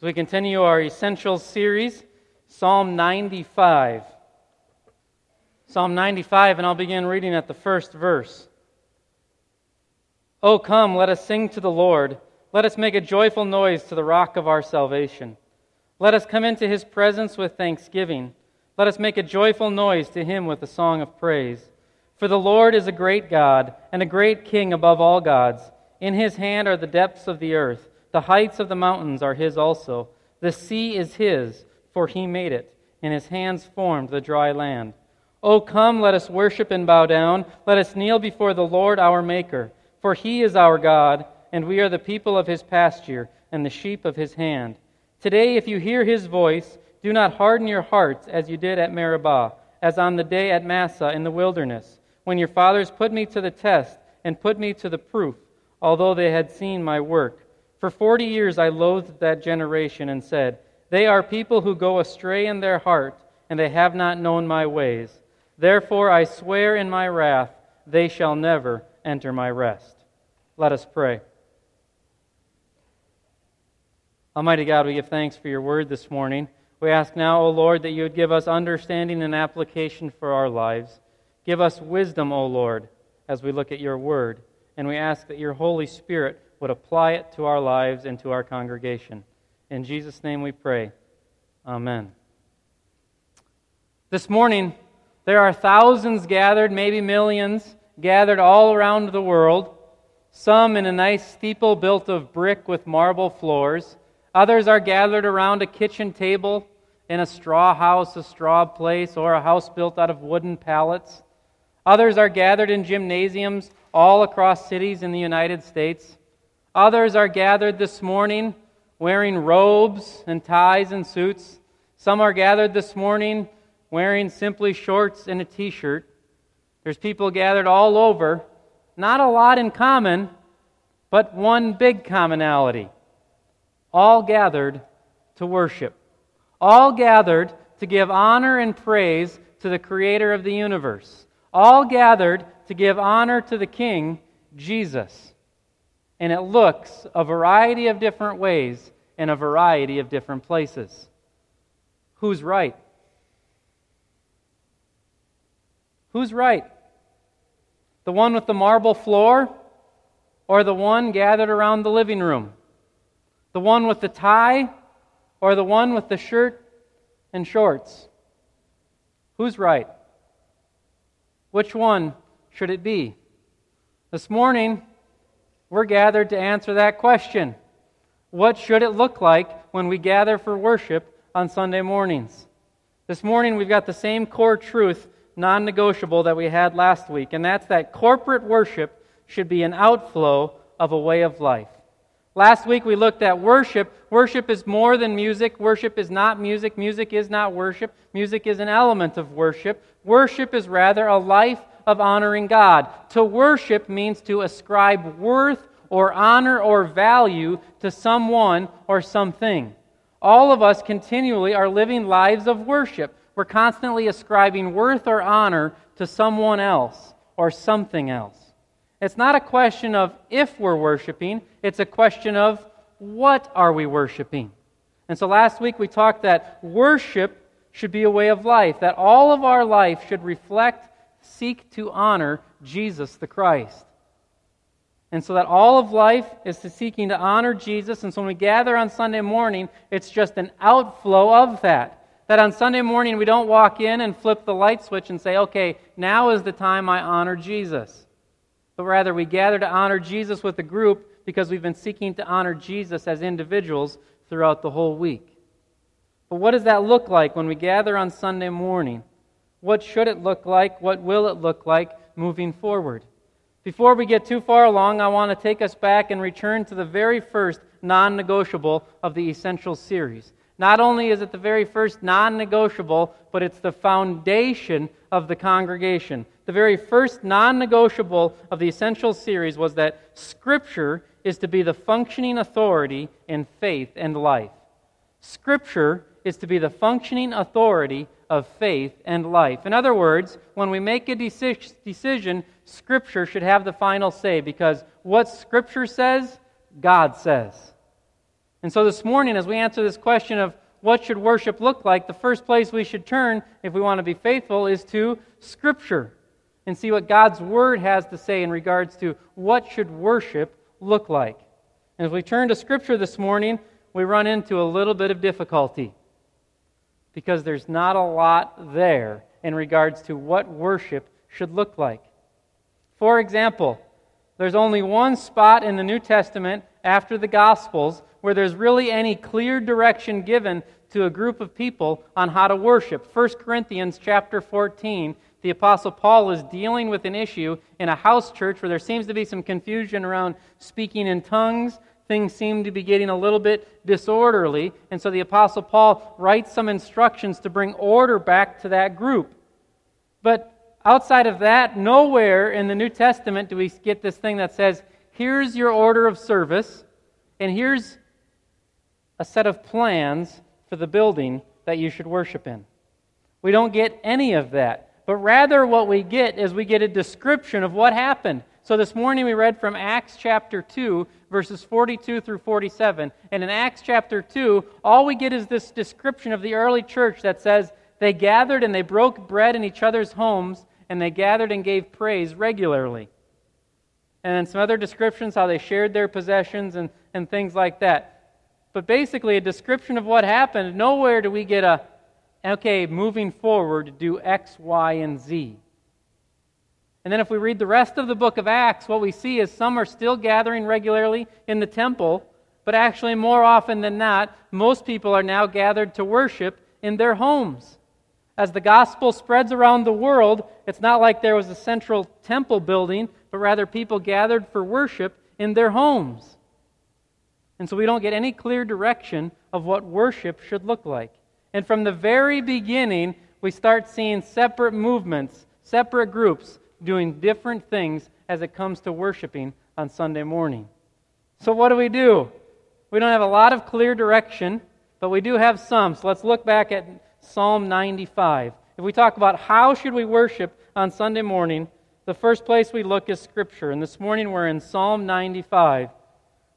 As we continue our Essentials series, Psalm 95. Psalm 95, and I'll begin reading at the first verse. Oh, come, let us sing to the Lord. Let us make a joyful noise to the rock of our salvation. Let us come into his presence with thanksgiving. Let us make a joyful noise to him with a song of praise. For the Lord is a great God and a great King above all gods. In his hand are the depths of the earth. The heights of the mountains are his also. The sea is his, for he made it, and his hands formed the dry land. O come, let us worship and bow down. Let us kneel before the Lord our Maker. For he is our God, and we are the people of his pasture, and the sheep of his hand. Today, if you hear his voice, do not harden your hearts as you did at Meribah, as on the day at Massah in the wilderness, when your fathers put me to the test and put me to the proof, although they had seen my work. For forty years I loathed that generation and said, They are people who go astray in their heart, and they have not known my ways. Therefore I swear in my wrath, they shall never enter my rest. Let us pray. Almighty God, we give thanks for your word this morning. We ask now, O Lord, that you would give us understanding and application for our lives. Give us wisdom, O Lord, as we look at your word. And we ask that your Holy Spirit would apply it to our lives and to our congregation. In Jesus' name we pray. Amen. This morning, there are thousands gathered, maybe millions, gathered all around the world. Some in a nice steeple built of brick with marble floors. Others are gathered around a kitchen table in a straw house, a straw place, or a house built out of wooden pallets. Others are gathered in gymnasiums all across cities in the United States. Others are gathered this morning wearing robes and ties and suits. Some are gathered this morning wearing simply shorts and a t shirt. There's people gathered all over, not a lot in common, but one big commonality. All gathered to worship. All gathered to give honor and praise to the Creator of the universe. All gathered to give honor to the King, Jesus and it looks a variety of different ways in a variety of different places. Who's right? Who's right? The one with the marble floor or the one gathered around the living room? The one with the tie or the one with the shirt and shorts? Who's right? Which one should it be? This morning, we're gathered to answer that question. What should it look like when we gather for worship on Sunday mornings? This morning we've got the same core truth, non negotiable, that we had last week, and that's that corporate worship should be an outflow of a way of life. Last week we looked at worship. Worship is more than music. Worship is not music. Music is not worship. Music is an element of worship. Worship is rather a life of honoring God. To worship means to ascribe worth or honor or value to someone or something. All of us continually are living lives of worship. We're constantly ascribing worth or honor to someone else or something else. It's not a question of if we're worshiping, it's a question of what are we worshiping. And so last week we talked that worship should be a way of life, that all of our life should reflect seek to honor Jesus the Christ. And so that all of life is to seeking to honor Jesus. And so when we gather on Sunday morning, it's just an outflow of that. That on Sunday morning, we don't walk in and flip the light switch and say, okay, now is the time I honor Jesus. But rather, we gather to honor Jesus with a group because we've been seeking to honor Jesus as individuals throughout the whole week. But what does that look like when we gather on Sunday morning? What should it look like? What will it look like moving forward? Before we get too far along, I want to take us back and return to the very first non negotiable of the Essential series. Not only is it the very first non negotiable, but it's the foundation of the congregation. The very first non negotiable of the Essential series was that Scripture is to be the functioning authority in faith and life. Scripture is to be the functioning authority of faith and life. In other words, when we make a decision, Scripture should have the final say because what Scripture says, God says. And so this morning, as we answer this question of what should worship look like, the first place we should turn, if we want to be faithful, is to Scripture and see what God's Word has to say in regards to what should worship look like. And as we turn to Scripture this morning, we run into a little bit of difficulty because there's not a lot there in regards to what worship should look like. For example, there's only one spot in the New Testament after the Gospels where there's really any clear direction given to a group of people on how to worship. 1 Corinthians chapter 14, the apostle Paul is dealing with an issue in a house church where there seems to be some confusion around speaking in tongues. Things seem to be getting a little bit disorderly, and so the apostle Paul writes some instructions to bring order back to that group. But outside of that, nowhere in the New Testament do we get this thing that says, here's your order of service, and here's a set of plans for the building that you should worship in. We don't get any of that. But rather, what we get is we get a description of what happened. So this morning we read from Acts chapter 2, verses 42 through 47. And in Acts chapter 2, all we get is this description of the early church that says, They gathered and they broke bread in each other's homes, and they gathered and gave praise regularly. And then some other descriptions, how they shared their possessions and, and things like that but basically a description of what happened. Nowhere do we get a, okay, moving forward, do X, Y, and Z. And then if we read the rest of the book of Acts, what we see is some are still gathering regularly in the temple, but actually, more often than not, most people are now gathered to worship in their homes. As the gospel spreads around the world, it's not like there was a central temple building, but rather people gathered for worship in their homes. And so we don't get any clear direction of what worship should look like. And from the very beginning, we start seeing separate movements, separate groups doing different things as it comes to worshiping on Sunday morning. So, what do we do? We don't have a lot of clear direction, but we do have some. So, let's look back at Psalm 95. If we talk about how should we worship on Sunday morning, the first place we look is Scripture. And this morning we're in Psalm 95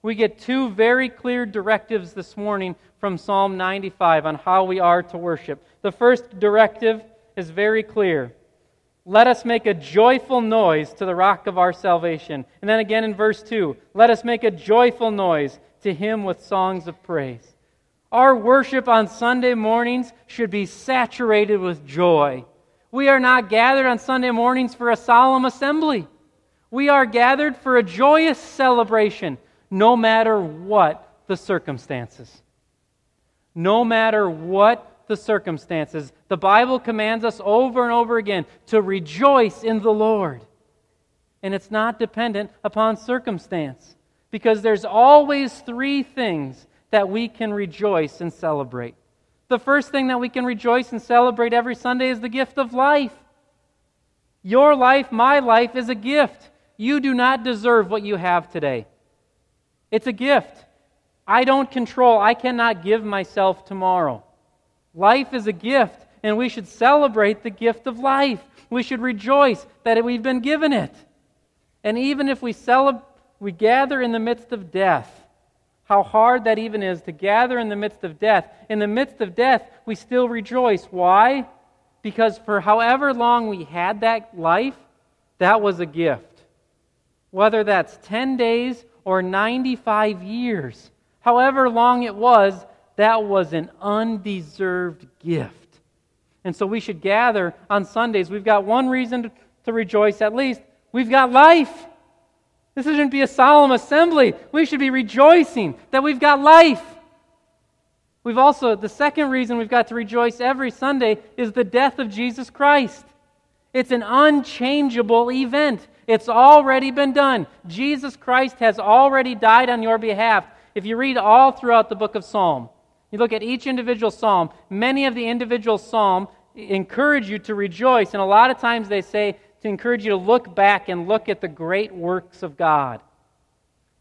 we get two very clear directives this morning from Psalm 95 on how we are to worship. The first directive is very clear. Let us make a joyful noise to the rock of our salvation. And then again in verse 2, let us make a joyful noise to him with songs of praise. Our worship on Sunday mornings should be saturated with joy. We are not gathered on Sunday mornings for a solemn assembly. We are gathered for a joyous celebration no matter what the circumstances. No matter what the circumstances. The Bible commands us over and over again to rejoice in the Lord. And it's not dependent upon circumstance because there's always three things that we can rejoice and celebrate. The first thing that we can rejoice and celebrate every Sunday is the gift of life. Your life, my life, is a gift. You do not deserve what you have today. It's a gift. I don't control, I cannot give myself tomorrow. Life is a gift, and we should celebrate the gift of life. We should rejoice that we've been given it. And even if we celebrate, we gather in the midst of death, how hard that even is to gather in the midst of death. In the midst of death, we still rejoice. Why? Because for however long we had that life, that was a gift. Whether that's 10 days or 95 years. However long it was, that was an undeserved gift. And so we should gather on Sundays. We've got one reason to, rejoice at least. We've got life. This shouldn't be a solemn assembly. We should be rejoicing that we've got life. We've also, the second reason we've got to rejoice every Sunday is the death of Jesus Christ. It's an unchangeable event. It's already been done. Jesus Christ has already died on your behalf. If you read all throughout the book of Psalm, you look at each individual psalm, many of the individual psalm encourage you to rejoice, and a lot of times they say to encourage you to look back and look at the great works of God.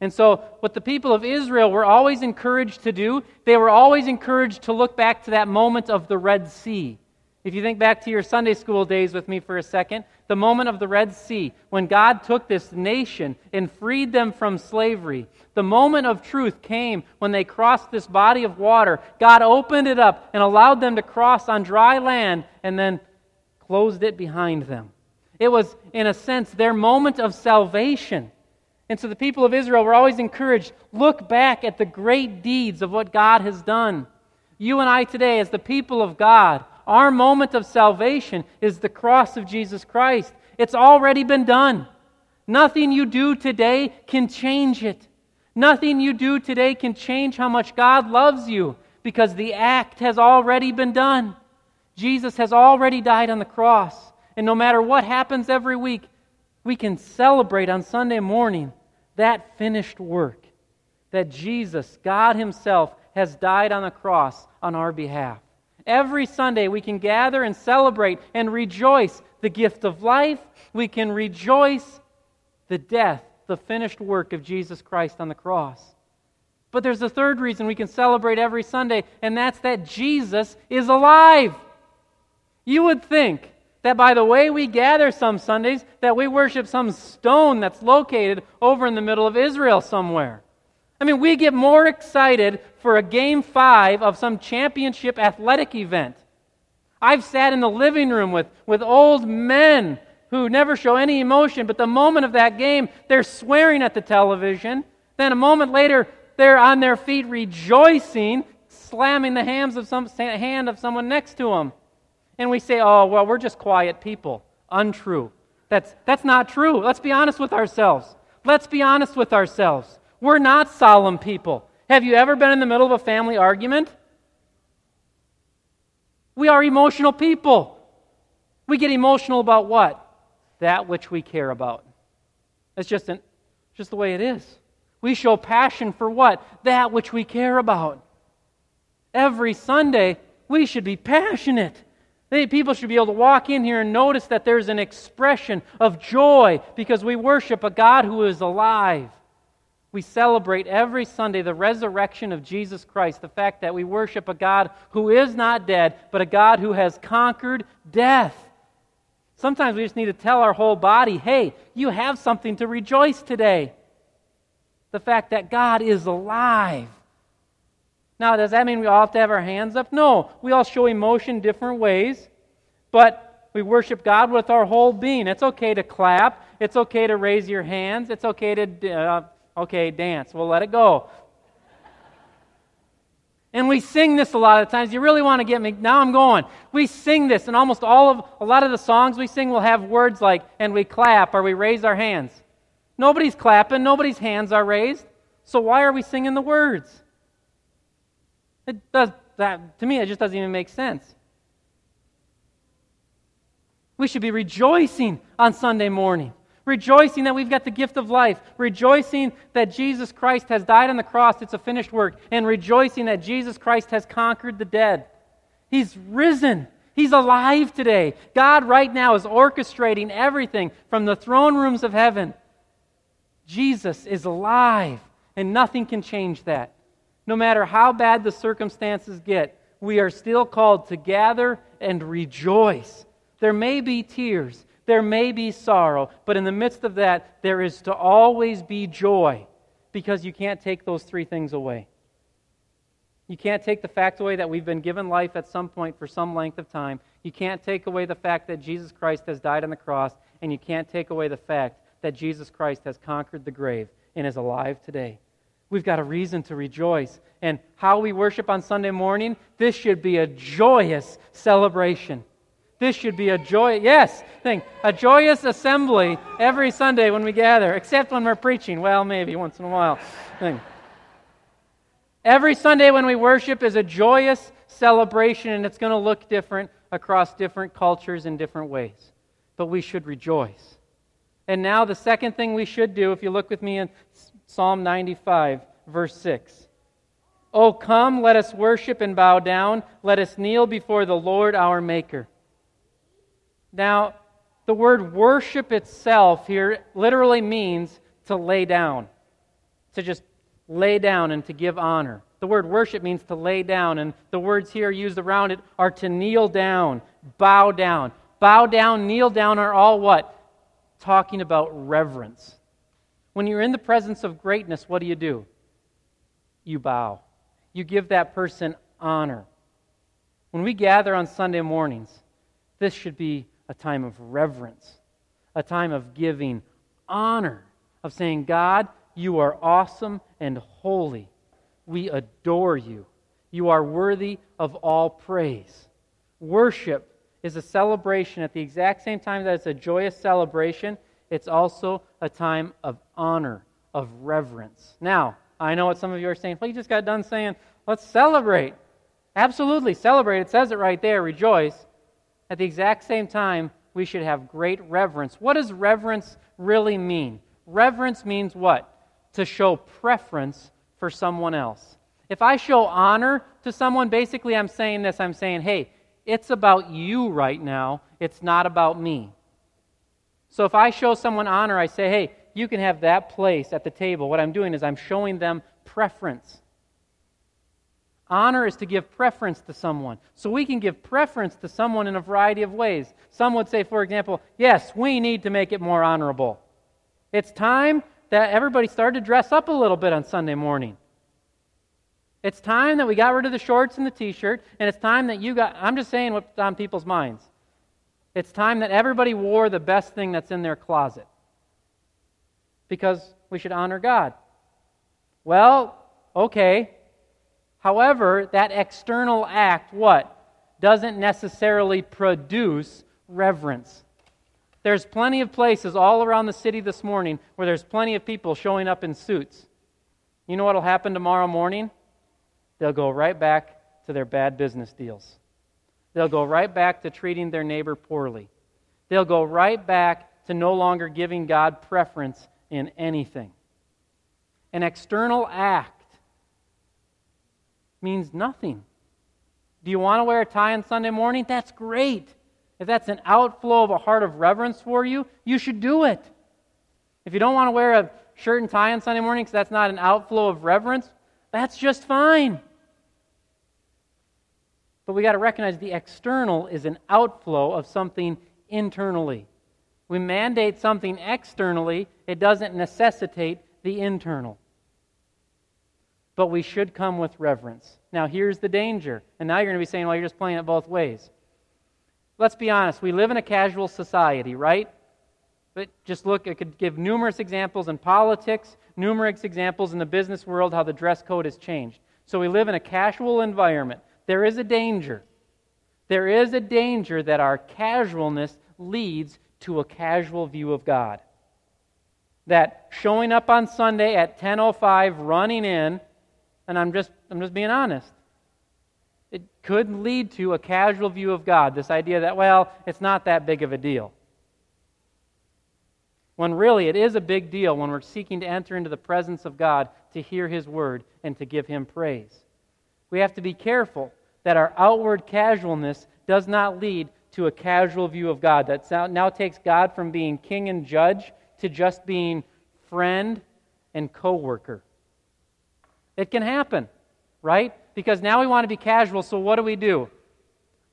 And so, what the people of Israel were always encouraged to do, they were always encouraged to look back to that moment of the Red Sea If you think back to your Sunday school days with me for a second, the moment of the Red Sea, when God took this nation and freed them from slavery, the moment of truth came when they crossed this body of water. God opened it up and allowed them to cross on dry land and then closed it behind them. It was, in a sense, their moment of salvation. And so the people of Israel were always encouraged look back at the great deeds of what God has done. You and I today, as the people of God, our moment of salvation is the cross of Jesus Christ. It's already been done. Nothing you do today can change it. Nothing you do today can change how much God loves you because the act has already been done. Jesus has already died on the cross. And no matter what happens every week, we can celebrate on Sunday morning that finished work that Jesus, God Himself, has died on the cross on our behalf. Every Sunday, we can gather and celebrate and rejoice the gift of life. We can rejoice the death, the finished work of Jesus Christ on the cross. But there's a third reason we can celebrate every Sunday, and that's that Jesus is alive. You would think that by the way we gather some Sundays, that we worship some stone that's located over in the middle of Israel somewhere. I mean, we get more excited for a game five of some championship athletic event. I've sat in the living room with, with old men who never show any emotion, but the moment of that game, they're swearing at the television. Then a moment later, they're on their feet rejoicing, slamming the hands of some, hand of someone next to them. And we say, oh, well, we're just quiet people. Untrue. That's, that's not true. Let's be honest with ourselves. Let's be honest with ourselves. We're not solemn people. Have you ever been in the middle of a family argument? We are emotional people. We get emotional about what? That which we care about. That's just, an, just the way it is. We show passion for what? That which we care about. Every Sunday, we should be passionate. People should be able to walk in here and notice that there's an expression of joy because we worship a God who is alive we celebrate every Sunday the resurrection of Jesus Christ, the fact that we worship a God who is not dead, but a God who has conquered death. Sometimes we just need to tell our whole body, hey, you have something to rejoice today. The fact that God is alive. Now, does that mean we all have to have our hands up? No. We all show emotion different ways, but we worship God with our whole being. It's okay to clap. It's okay to raise your hands. It's okay to uh, Okay, dance. We'll let it go. And we sing this a lot of times. You really want to get me. Now I'm going. We sing this, and almost all of, a lot of the songs we sing will have words like, and we clap or we raise our hands. Nobody's clapping, nobody's hands are raised. So why are we singing the words? It does that, to me, it just doesn't even make sense. We should be rejoicing on Sunday morning rejoicing that we've got the gift of life, rejoicing that Jesus Christ has died on the cross, it's a finished work, and rejoicing that Jesus Christ has conquered the dead. He's risen. He's alive today. God, right now, is orchestrating everything from the throne rooms of heaven. Jesus is alive, and nothing can change that. No matter how bad the circumstances get, we are still called to gather and rejoice. There may be tears, there may be sorrow, but in the midst of that, there is to always be joy because you can't take those three things away. You can't take the fact away that we've been given life at some point for some length of time. You can't take away the fact that Jesus Christ has died on the cross, and you can't take away the fact that Jesus Christ has conquered the grave and is alive today. We've got a reason to rejoice. And how we worship on Sunday morning, this should be a joyous celebration. This should be a joy, yes, thing, a joyous assembly every Sunday when we gather, except when we're preaching. Well, maybe once in a while. Thing. Every Sunday when we worship is a joyous celebration, and it's going to look different across different cultures in different ways. But we should rejoice. And now, the second thing we should do, if you look with me in Psalm 95, verse 6. Oh, come, let us worship and bow down. Let us kneel before the Lord our Maker. Now, the word worship itself here literally means to lay down, to just lay down and to give honor. The word worship means to lay down, and the words here used around it are to kneel down, bow down. Bow down, kneel down are all what? Talking about reverence. When you're in the presence of greatness, what do you do? You bow. You give that person honor. When we gather on Sunday mornings, this should be a time of reverence, a time of giving honor, of saying, God, you are awesome and holy. We adore you. You are worthy of all praise. Worship is a celebration at the exact same time that it's a joyous celebration, it's also a time of honor, of reverence. Now, I know what some of you are saying. Well, you just got done saying, let's celebrate. Absolutely, celebrate. It says it right there, rejoice. At the exact same time, we should have great reverence. What does reverence really mean? Reverence means what? To show preference for someone else. If I show honor to someone, basically I'm saying this I'm saying, hey, it's about you right now, it's not about me. So if I show someone honor, I say, hey, you can have that place at the table. What I'm doing is I'm showing them preference. Honor is to give preference to someone. So we can give preference to someone in a variety of ways. Some would say, for example, yes, we need to make it more honorable. It's time that everybody started to dress up a little bit on Sunday morning. It's time that we got rid of the shorts and the t shirt, and it's time that you got, I'm just saying what's on people's minds. It's time that everybody wore the best thing that's in their closet because we should honor God. Well, okay, However, that external act, what? Doesn't necessarily produce reverence. There's plenty of places all around the city this morning where there's plenty of people showing up in suits. You know what will happen tomorrow morning? They'll go right back to their bad business deals. They'll go right back to treating their neighbor poorly. They'll go right back to no longer giving God preference in anything. An external act means nothing. Do you want to wear a tie on Sunday morning? That's great. If that's an outflow of a heart of reverence for you, you should do it. If you don't want to wear a shirt and tie on Sunday morning because that's not an outflow of reverence, that's just fine. But we got to recognize the external is an outflow of something internally. We mandate something externally, it doesn't necessitate the internal but we should come with reverence. Now, here's the danger. And now you're going to be saying, well, you're just playing it both ways. Let's be honest. We live in a casual society, right? But just look, I could give numerous examples in politics, numerous examples in the business world how the dress code has changed. So we live in a casual environment. There is a danger. There is a danger that our casualness leads to a casual view of God. That showing up on Sunday at 10:05 running in and I'm just, I'm just being honest. It could lead to a casual view of God, this idea that, well, it's not that big of a deal. When really it is a big deal when we're seeking to enter into the presence of God to hear His word and to give Him praise. We have to be careful that our outward casualness does not lead to a casual view of God that now takes God from being king and judge to just being friend and co worker. It can happen, right? Because now we want to be casual, so what do we do?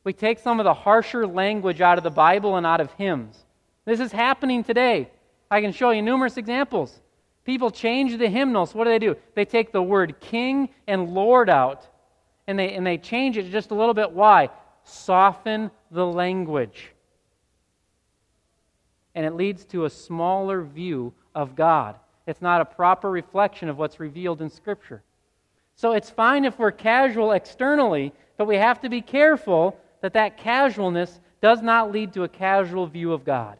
We take some of the harsher language out of the Bible and out of hymns. This is happening today. I can show you numerous examples. People change the hymnals. What do they do? They take the word king and lord out and they, and they change it just a little bit. Why? Soften the language. And it leads to a smaller view of God. It's not a proper reflection of what's revealed in Scripture. So it's fine if we're casual externally, but we have to be careful that that casualness does not lead to a casual view of God.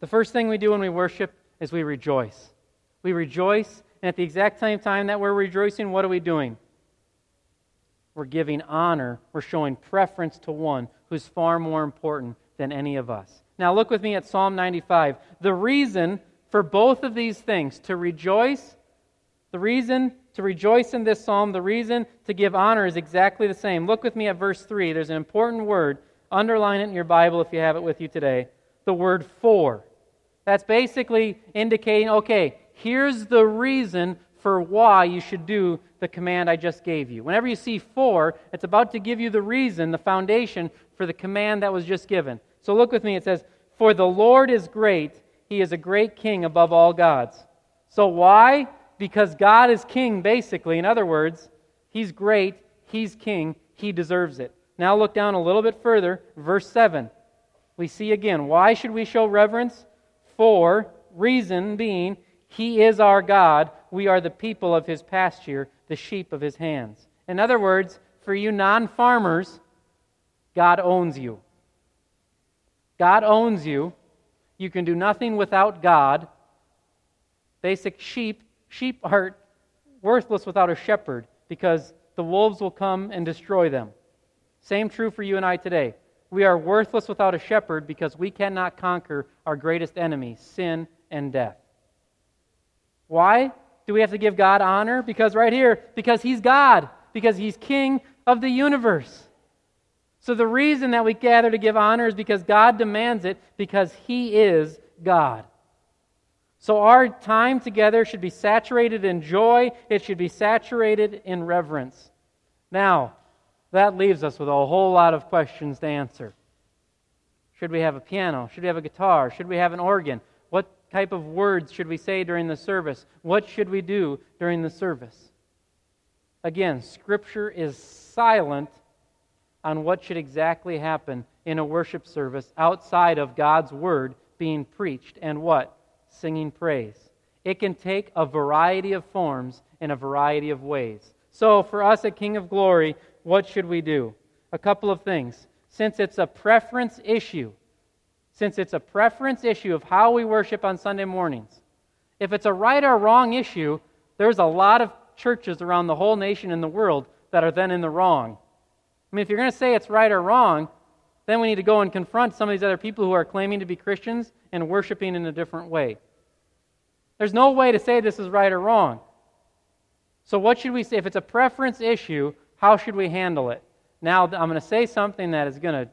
The first thing we do when we worship is we rejoice. We rejoice, and at the exact same time that we're rejoicing, what are we doing? We're giving honor, we're showing preference to one who's far more important than any of us. Now, look with me at Psalm 95. The reason for both of these things to rejoice, the reason to rejoice in this psalm, the reason to give honor is exactly the same. Look with me at verse 3. There's an important word. Underline it in your Bible if you have it with you today. The word for. That's basically indicating okay, here's the reason for why you should do the command I just gave you. Whenever you see for, it's about to give you the reason, the foundation for the command that was just given. So look with me. It says, For the Lord is great, he is a great king above all gods. So why? Because God is king, basically. In other words, he's great, he's king, he deserves it. Now look down a little bit further, verse 7. We see again, why should we show reverence? For, reason being, he is our God. We are the people of his pasture, the sheep of his hands. In other words, for you non farmers, God owns you. God owns you. You can do nothing without God. Basic sheep, sheep are worthless without a shepherd because the wolves will come and destroy them. Same true for you and I today. We are worthless without a shepherd because we cannot conquer our greatest enemy, sin and death. Why do we have to give God honor? Because right here, because He's God, because He's King of the universe. So the reason that we gather to give honor is because God demands it, because He is God. So our time together should be saturated in joy, it should be saturated in reverence. Now, that leaves us with a whole lot of questions to answer. Should we have a piano? Should we have a guitar? Should we have an organ? What type of words should we say during the service? What should we do during the service? Again, Scripture is silent on what should exactly happen in a worship service outside of God's Word being preached and what? Singing praise. It can take a variety of forms in a variety of ways. So, for us at King of Glory, what should we do? A couple of things. Since it's a preference issue, since it's a preference issue of how we worship on Sunday mornings. If it's a right or wrong issue, there's a lot of churches around the whole nation and the world that are then in the wrong. I mean, if you're going to say it's right or wrong, then we need to go and confront some of these other people who are claiming to be Christians and worshiping in a different way. There's no way to say this is right or wrong. So, what should we say? If it's a preference issue, how should we handle it? Now, I'm going to say something that is going to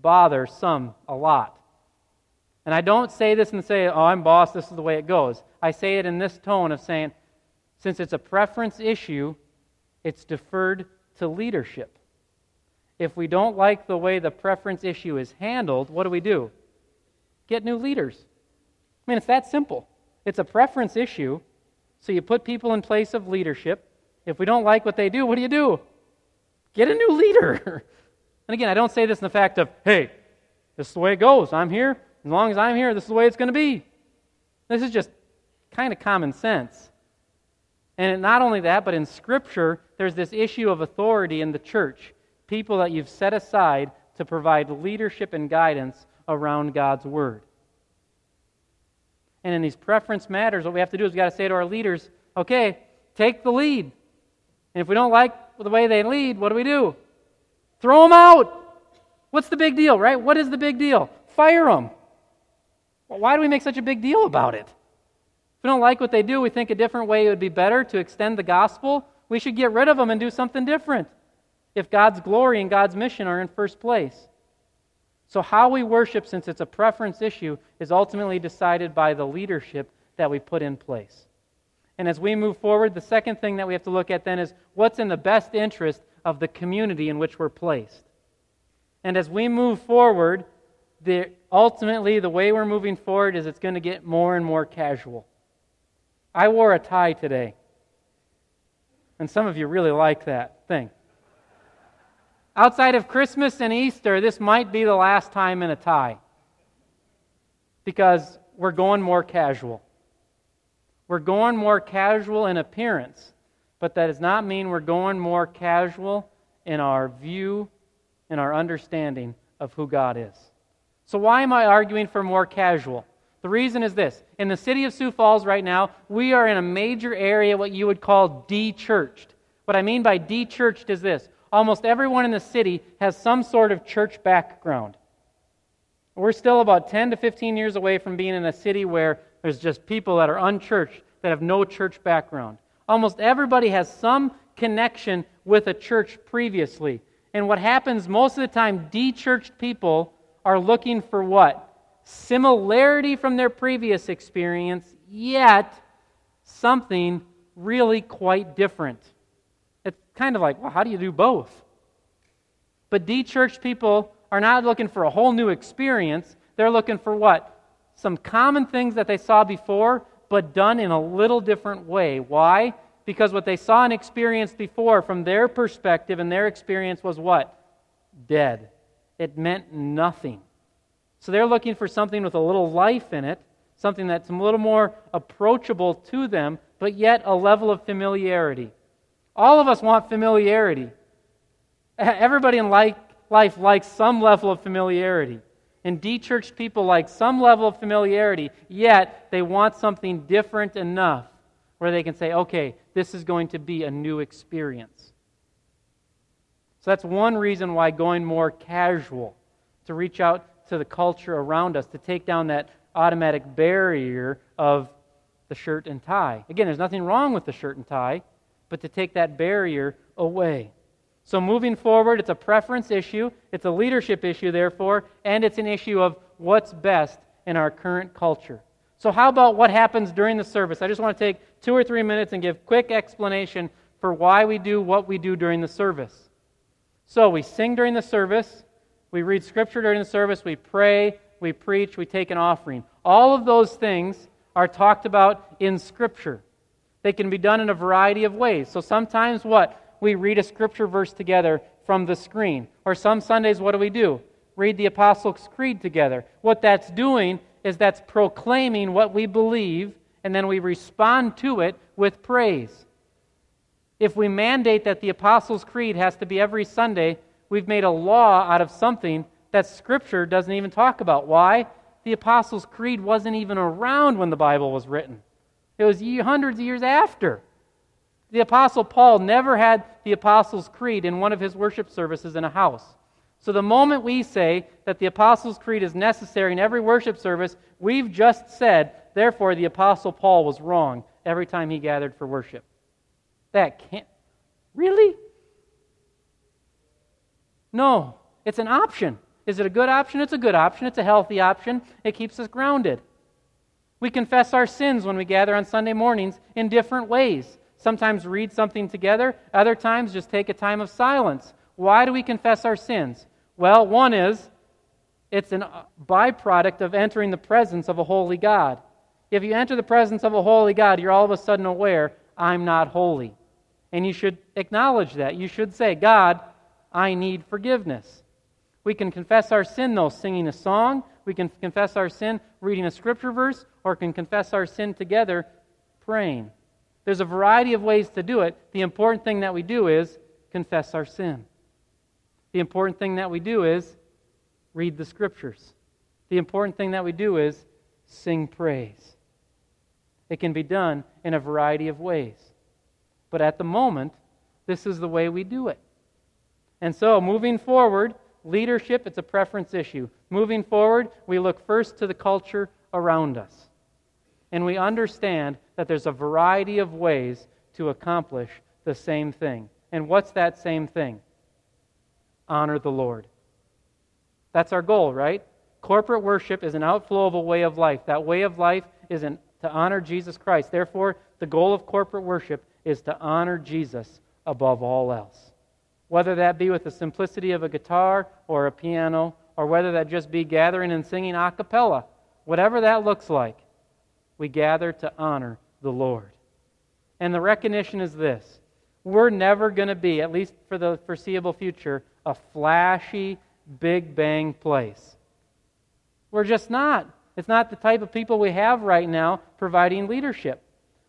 bother some a lot. And I don't say this and say, oh, I'm boss, this is the way it goes. I say it in this tone of saying, since it's a preference issue, it's deferred to leadership. If we don't like the way the preference issue is handled, what do we do? Get new leaders. I mean, it's that simple. It's a preference issue, so you put people in place of leadership. If we don't like what they do, what do you do? Get a new leader. and again, I don't say this in the fact of, hey, this is the way it goes. I'm here. As long as I'm here, this is the way it's going to be. This is just kind of common sense. And not only that, but in Scripture, there's this issue of authority in the church people that you've set aside to provide leadership and guidance around God's Word. And in these preference matters, what we have to do is we've got to say to our leaders, okay, take the lead. And if we don't like the way they lead, what do we do? Throw them out. What's the big deal, right? What is the big deal? Fire them. Why do we make such a big deal about it? If we don't like what they do, we think a different way would be better to extend the gospel. We should get rid of them and do something different if God's glory and God's mission are in first place. So, how we worship, since it's a preference issue, is ultimately decided by the leadership that we put in place. And as we move forward, the second thing that we have to look at then is what's in the best interest of the community in which we're placed. And as we move forward, the, ultimately, the way we're moving forward is it's going to get more and more casual. I wore a tie today. And some of you really like that thing. Outside of Christmas and Easter, this might be the last time in a tie. Because we're going more casual. We're going more casual in appearance, but that does not mean we're going more casual in our view and our understanding of who God is. So, why am I arguing for more casual? The reason is this. In the city of Sioux Falls right now, we are in a major area, what you would call de churched. What I mean by de churched is this almost everyone in the city has some sort of church background. We're still about 10 to 15 years away from being in a city where there's just people that are unchurched that have no church background. Almost everybody has some connection with a church previously. And what happens most of the time, de churched people are looking for what? Similarity from their previous experience, yet something really quite different. Kind of like, well, how do you do both? But de church people are not looking for a whole new experience. They're looking for what? Some common things that they saw before, but done in a little different way. Why? Because what they saw and experienced before, from their perspective and their experience, was what? Dead. It meant nothing. So they're looking for something with a little life in it, something that's a little more approachable to them, but yet a level of familiarity. All of us want familiarity. Everybody in life likes some level of familiarity. And de churched people like some level of familiarity, yet they want something different enough where they can say, okay, this is going to be a new experience. So that's one reason why going more casual, to reach out to the culture around us, to take down that automatic barrier of the shirt and tie. Again, there's nothing wrong with the shirt and tie, but to take that barrier away. So, moving forward, it's a preference issue, it's a leadership issue, therefore, and it's an issue of what's best in our current culture. So, how about what happens during the service? I just want to take two or three minutes and give quick explanation for why we do what we do during the service. So, we sing during the service, we read scripture during the service, we pray, we preach, we take an offering. All of those things are talked about in Scripture. They can be done in a variety of ways. So sometimes what? We read a Scripture verse together from the screen. Or some Sundays, what do we do? Read the Apostles' Creed together. What that's doing is that's proclaiming what we believe, and then we respond to it with praise. If we mandate that the Apostles' Creed has to be every Sunday, we've made a law out of something that Scripture doesn't even talk about. Why? The Apostles' Creed wasn't even around when the Bible was written, it was hundreds of years after. The Apostle Paul never had the Apostles' Creed in one of his worship services in a house. So the moment we say that the Apostles' Creed is necessary in every worship service, we've just said, therefore, the Apostle Paul was wrong every time he gathered for worship. That can't. Really? No, it's an option. Is it a good option? It's a good option. It's a healthy option. It keeps us grounded. We confess our sins when we gather on Sunday mornings in different ways. Sometimes read something together, other times just take a time of silence. Why do we confess our sins? Well, one is it's a uh, byproduct of entering the presence of a holy God. If you enter the presence of a holy God, you're all of a sudden aware, I'm not holy. And you should acknowledge that. You should say, God, I need forgiveness. We can confess our sin, though, singing a song. We can confess our sin reading a scripture verse, or can confess our sin together praying. There's a variety of ways to do it. The important thing that we do is confess our sin. The important thing that we do is read the scriptures. The important thing that we do is sing praise. It can be done in a variety of ways. But at the moment, this is the way we do it. And so, moving forward, Leadership, it's a preference issue. Moving forward, we look first to the culture around us. And we understand that there's a variety of ways to accomplish the same thing. And what's that same thing? Honor the Lord. That's our goal, right? Corporate worship is an outflow of a way of life. That way of life is an, to honor Jesus Christ. Therefore, the goal of corporate worship is to honor Jesus above all else whether that be with the simplicity of a guitar or a piano, or whether that just be gathering and singing a cappella, whatever that looks like, we gather to honor the Lord. And the recognition is this we're never going to be, at least for the foreseeable future, a flashy, big bang place. We're just not. It's not the type of people we have right now providing leadership.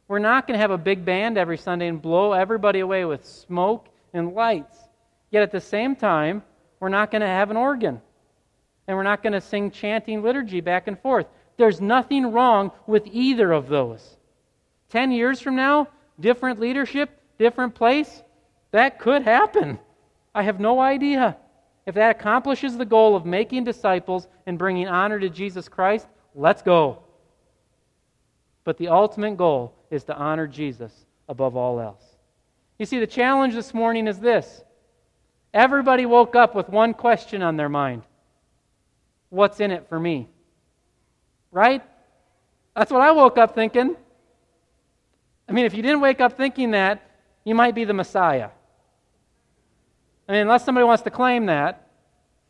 We're not going to have a big band every Sunday and blow everybody away with smoke and lights. Yet at the same time, we're not going to have an organ. And we're not going to sing chanting liturgy back and forth. There's nothing wrong with either of those. Ten years from now, different leadership, different place, that could happen. I have no idea. If that accomplishes the goal of making disciples and bringing honor to Jesus Christ, let's go. But the ultimate goal is to honor Jesus above all else. You see, the challenge this morning is this Everybody woke up with one question on their mind What's in it for me? Right? That's what I woke up thinking. I mean, if you didn't wake up thinking that, you might be the Messiah. I mean, unless somebody wants to claim that,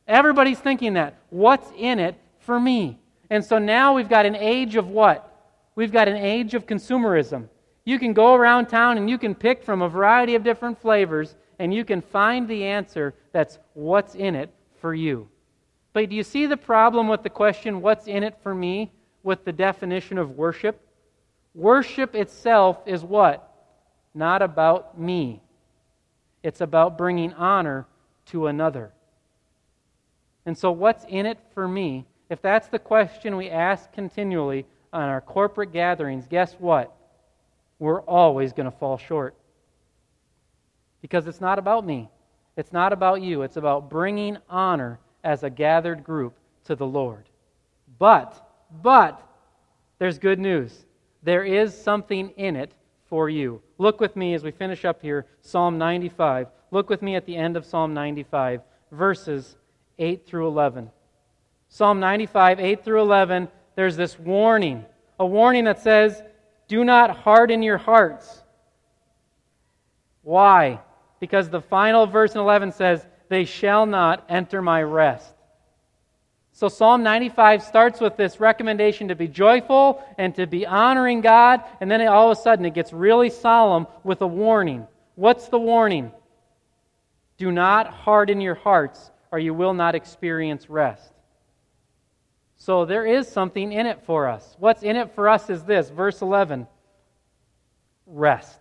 everybody's thinking that. What's in it for me? And so now we've got an age of what? We've got an age of consumerism. You can go around town and you can pick from a variety of different flavors and you can find the answer that's what's in it for you. But do you see the problem with the question, what's in it for me, with the definition of worship? Worship itself is what? Not about me. It's about bringing honor to another. And so, what's in it for me? If that's the question we ask continually on our corporate gatherings, guess what? We're always going to fall short. Because it's not about me, it's not about you, it's about bringing honor as a gathered group to the Lord. But, but, there's good news. There is something in it for you. Look with me as we finish up here, Psalm 95. Look with me at the end of Psalm 95, verses 8 through 11. Psalm 95, 8 through 11, there's this warning. A warning that says, Do not harden your hearts. Why? Because the final verse in 11 says, They shall not enter my rest. So Psalm 95 starts with this recommendation to be joyful and to be honoring God, and then all of a sudden it gets really solemn with a warning. What's the warning? Do not harden your hearts, or you will not experience rest. So there is something in it for us. What's in it for us is this verse 11 rest.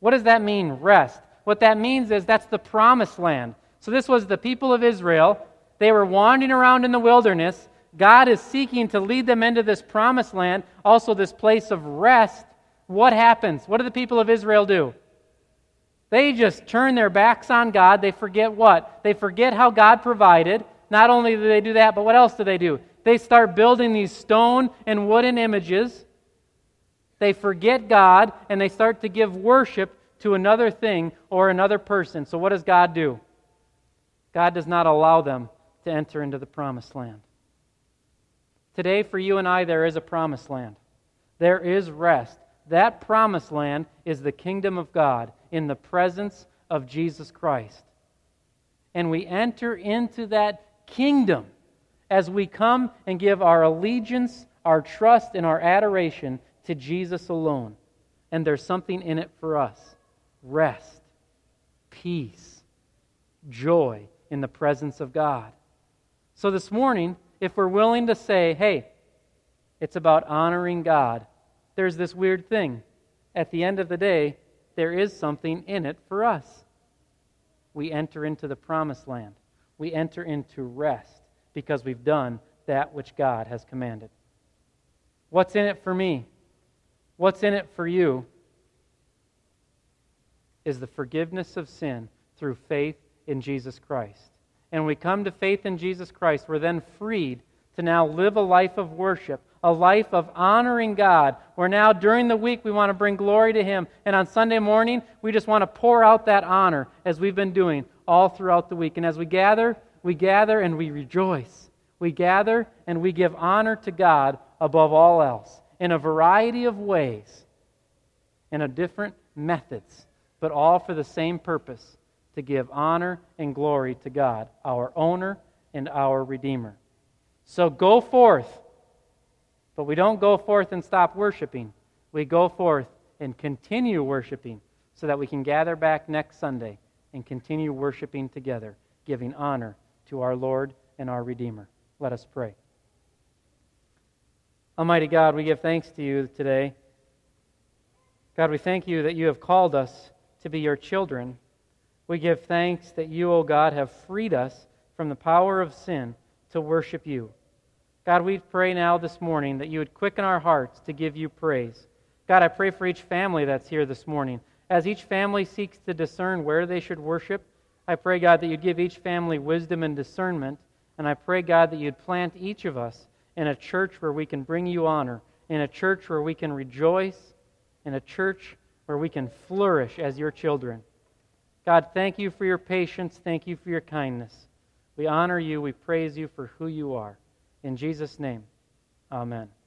What does that mean, rest? What that means is that's the promised land. So this was the people of Israel they were wandering around in the wilderness. God is seeking to lead them into this promised land, also this place of rest. What happens? What do the people of Israel do? They just turn their backs on God. They forget what? They forget how God provided. Not only do they do that, but what else do they do? They start building these stone and wooden images. They forget God and they start to give worship to another thing or another person. So, what does God do? God does not allow them to enter into the promised land. Today, for you and I, there is a promised land. There is rest. That promised land is the kingdom of God in the presence of Jesus Christ. And we enter into that kingdom as we come and give our allegiance, our trust, and our adoration to Jesus alone. And there's something in it for us rest, peace, joy in the presence of God. So this morning, if we're willing to say, hey, it's about honoring God, there's this weird thing. At the end of the day, there is something in it for us. We enter into the promised land, we enter into rest because we've done that which God has commanded. What's in it for me? What's in it for you? Is the forgiveness of sin through faith in Jesus Christ and we come to faith in Jesus Christ, we're then freed to now live a life of worship, a life of honoring God. Where now during the week we want to bring glory to Him, and on Sunday morning we just want to pour out that honor as we've been doing all throughout the week. And as we gather, we gather and we rejoice. We gather and we give honor to God above all else in a variety of ways, in a different methods, but all for the same purpose to give honor and glory to God, our owner and our Redeemer. So go forth, but we don't go forth and stop worshiping. We go forth and continue worshiping so that we can gather back next Sunday and continue worshiping together, giving honor to our Lord and our Redeemer. Let us pray. Almighty God, we give thanks to you today. God, we thank you that you have called us to be your children. We give thanks that you, O God, have freed us from the power of sin to worship you. God, we pray now this morning that you would quicken our hearts to give you praise. God, I pray for each family that's here this morning. As each family seeks to discern where they should worship, I pray, God, that you'd give each family wisdom and discernment. And I pray, God, that you'd plant each of us in a church where we can bring you honor, in a church where we can rejoice, in a church where we can flourish as your children. God, thank you for your patience. Thank you for your kindness. We honor you. We praise you for who you are. In Jesus' name, amen.